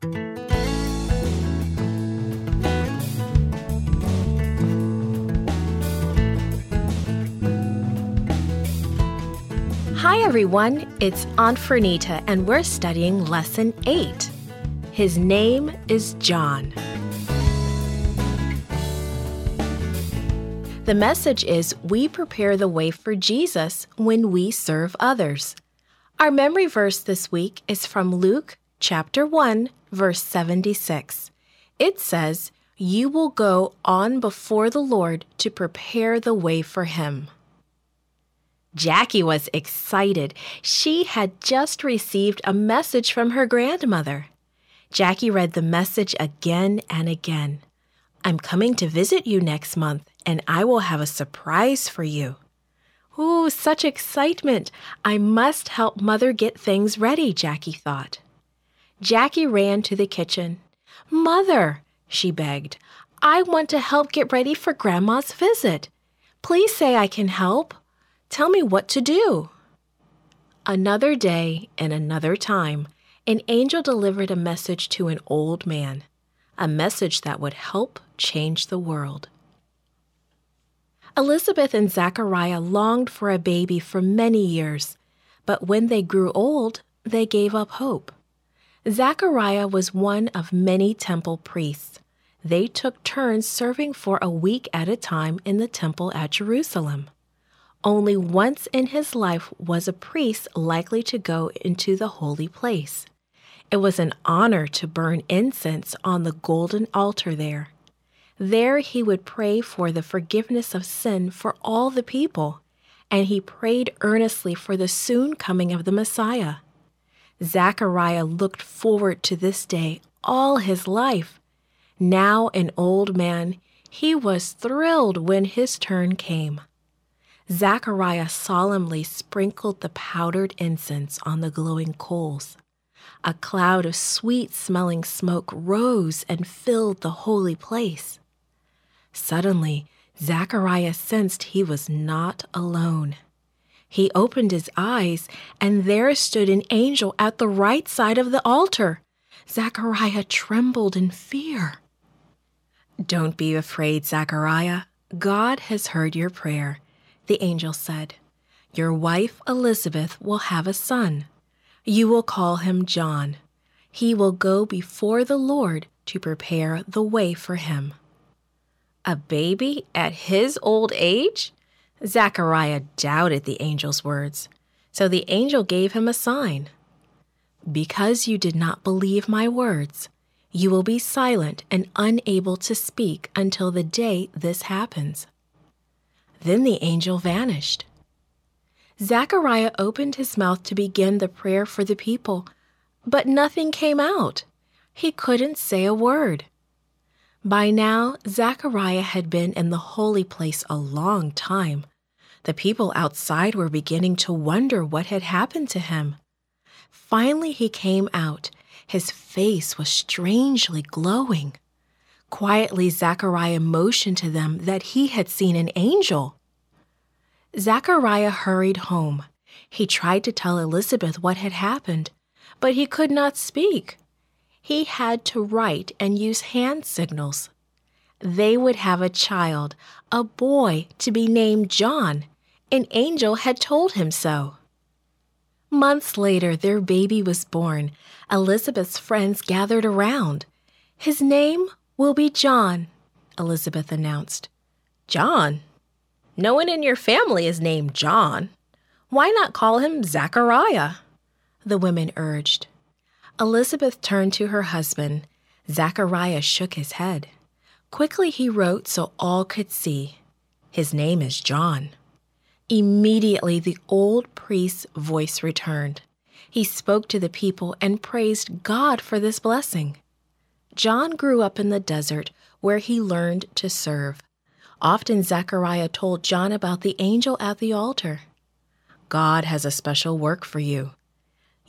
Hi everyone, it's Aunt Fernita and we're studying Lesson 8. His name is John. The message is we prepare the way for Jesus when we serve others. Our memory verse this week is from Luke chapter 1, verse 76. It says, You will go on before the Lord to prepare the way for him. Jackie was excited. She had just received a message from her grandmother. Jackie read the message again and again. I'm coming to visit you next month, and I will have a surprise for you. Ooh, such excitement! I must help Mother get things ready, Jackie thought. Jackie ran to the kitchen. Mother, she begged, I want to help get ready for Grandma's visit. Please say I can help. Tell me what to do. Another day and another time, an angel delivered a message to an old man, a message that would help change the world. Elizabeth and Zachariah longed for a baby for many years, but when they grew old, they gave up hope. Zachariah was one of many temple priests. They took turns serving for a week at a time in the temple at Jerusalem. Only once in his life was a priest likely to go into the holy place. It was an honor to burn incense on the golden altar there. There he would pray for the forgiveness of sin for all the people, and he prayed earnestly for the soon coming of the Messiah. Zachariah looked forward to this day all his life. Now an old man, he was thrilled when his turn came. Zachariah solemnly sprinkled the powdered incense on the glowing coals. A cloud of sweet smelling smoke rose and filled the holy place. Suddenly, Zachariah sensed he was not alone. He opened his eyes, and there stood an angel at the right side of the altar. Zachariah trembled in fear. Don't be afraid, Zachariah. God has heard your prayer the angel said, Your wife Elizabeth will have a son. You will call him John. He will go before the Lord to prepare the way for him. A baby at his old age? Zachariah doubted the angel's words, so the angel gave him a sign. Because you did not believe my words, you will be silent and unable to speak until the day this happens. Then the angel vanished. Zachariah opened his mouth to begin the prayer for the people, but nothing came out. He couldn't say a word. By now, Zachariah had been in the holy place a long time. The people outside were beginning to wonder what had happened to him. Finally, he came out. His face was strangely glowing. Quietly, Zachariah motioned to them that he had seen an angel. Zachariah hurried home. He tried to tell Elizabeth what had happened, but he could not speak. He had to write and use hand signals. They would have a child, a boy, to be named John. An angel had told him so. Months later, their baby was born. Elizabeth's friends gathered around. His name will be John, Elizabeth announced. John? No one in your family is named John. Why not call him Zachariah? The women urged. Elizabeth turned to her husband. Zachariah shook his head. Quickly he wrote so all could see. His name is John. Immediately the old priest's voice returned. He spoke to the people and praised God for this blessing. John grew up in the desert where he learned to serve. Often Zechariah told John about the angel at the altar. God has a special work for you.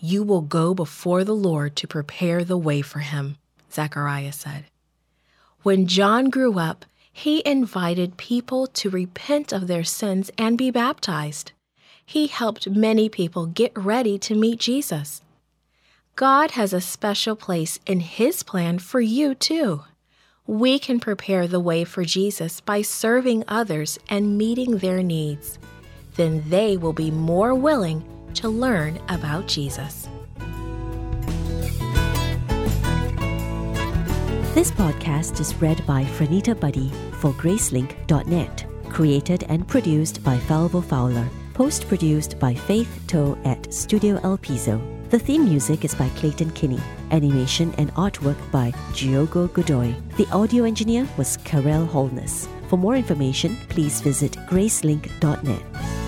You will go before the Lord to prepare the way for him, Zechariah said. When John grew up, he invited people to repent of their sins and be baptized. He helped many people get ready to meet Jesus. God has a special place in His plan for you, too. We can prepare the way for Jesus by serving others and meeting their needs. Then they will be more willing to learn about Jesus. This podcast is read by Franita Buddy for Gracelink.net, created and produced by Falvo Fowler, post produced by Faith Toe at Studio El Piso. The theme music is by Clayton Kinney, animation and artwork by Diogo Godoy. The audio engineer was Karel Holness. For more information, please visit gracelink.net.